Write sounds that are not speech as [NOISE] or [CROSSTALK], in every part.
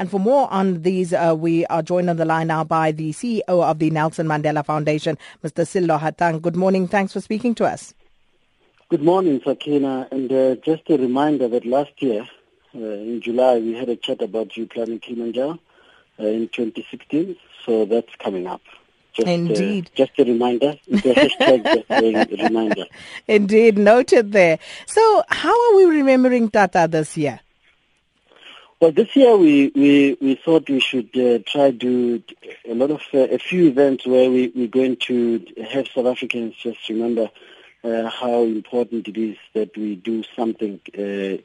And for more on these, uh, we are joined on the line now by the CEO of the Nelson Mandela Foundation, Mr. Sello Hatang. Good morning. Thanks for speaking to us. Good morning, Sakina. And uh, just a reminder that last year, uh, in July, we had a chat about you planning Kilimanjaro uh, in 2016. So that's coming up. Just, uh, Indeed. Uh, just a reminder. Hashtag just a reminder. [LAUGHS] Indeed, noted there. So how are we remembering Tata this year? Well, this year we, we, we thought we should uh, try do a lot of uh, a few events where we, we're going to have South Africans just remember uh, how important it is that we do something uh,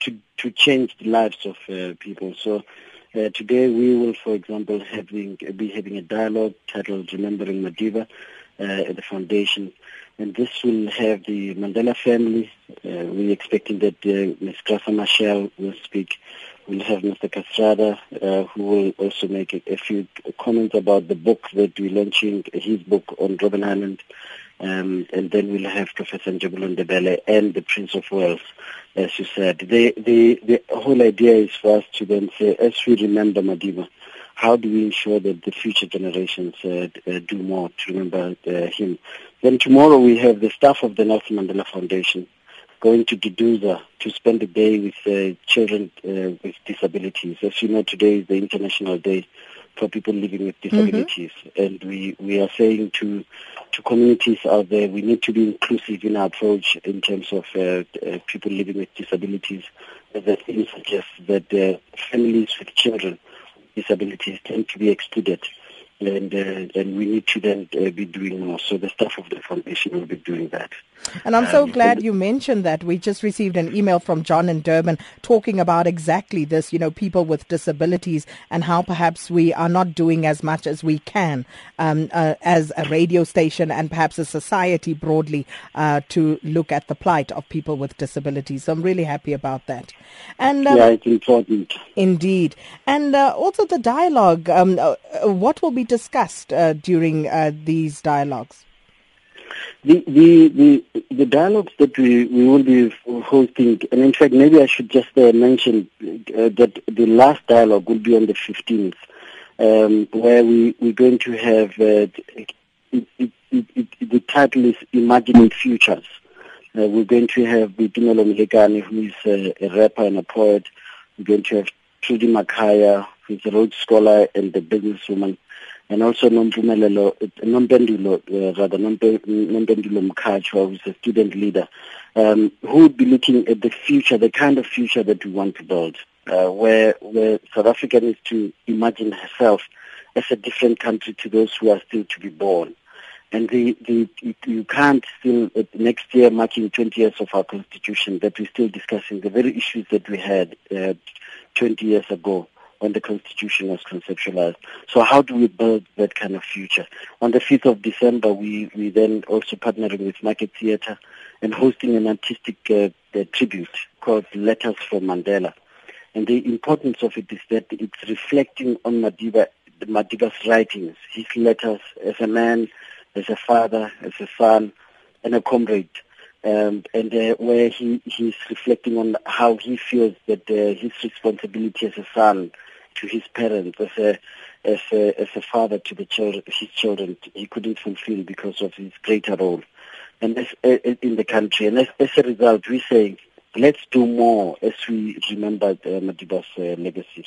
to to change the lives of uh, people. So uh, today we will, for example, having be having a dialogue titled "Remembering Madiba" at the foundation, and this will have the Mandela family. Uh, we're expecting that uh, Ms. Graça Machel will speak. We'll have Mr. Kathrada, uh, who will also make a, a, few comments about the book that we're launching, his book on Robben Island. Um, and then we'll have Professor Njabulo Ndebele and the Prince of Wales, as you said. The, the, the whole idea is for us to then say, as we remember Madiba, how do we ensure that the future generations uh, uh, do more to remember uh, him? Then tomorrow we have the staff of the Nelson Mandela Foundation going to Duduza to spend the day with uh, children uh, with disabilities. As you know, today is the International Day for people living with mm-hmm. disabilities. Mm-hmm. And we, we are saying to, to communities out there, we need to be inclusive in our approach in terms of uh, uh, people living with disabilities. The thing suggests that uh, families with children disabilities tend to be excluded and uh, and we need to then uh, be doing more. So the staff of the foundation will be doing that. And I'm so um, glad you mentioned that. We just received an email from John in Durban talking about exactly this, you know, people with disabilities and how perhaps we are not doing as much as we can um, uh, as a radio station and perhaps a society broadly uh, to look at the plight of people with disabilities. So I'm really happy about that. And um, Yeah, it's important. Indeed. And uh, also the dialogue, um, uh, what will be discussed during these dialogues? The, the, the, the dialogues that we, we will be hosting, and in fact, maybe I should just uh, mention uh, that the last dialogue will be on the 15th, um, where we, we're going to have, uh, it, it, it, the title is Imagining Futures. Uh, we're going to have Bitumelo Mlekane, who is a, a, rapper and a poet. We're going to have Trudi Makhaya, who's a Rhodes Scholar and a businesswoman and also Nompumelelo, Nompendulo, uh, rather, Nompendulo Mkatshwa, who's a student leader, um, who would be looking at the future, the kind of future that we want to build, uh, where, where South Africa needs to imagine herself as a different country to those who are still to be born. And the, the, you can't still, uh, next year marking 20 years of our constitution, that we're still discussing the very issues that we had uh, 20 years ago when the Constitution was conceptualized. So how do we build that kind of future? On the 5th of December, we, we then also partnering with Market Theatre and hosting an artistic uh, tribute called Letters for Mandela. And the importance of it is that it's reflecting on Madiba, Madiba's writings, his letters as a man, as a father, as a son, and a comrade. Um, and uh, where he, he's reflecting on how he feels that uh, his responsibility as a son to his parents as a as a, as a father to the children, his children, he couldn't fulfill because of his greater role, and as, uh, in the country. And as, as a result, we say, let's do more as we remember uh, Madiba's uh, legacy.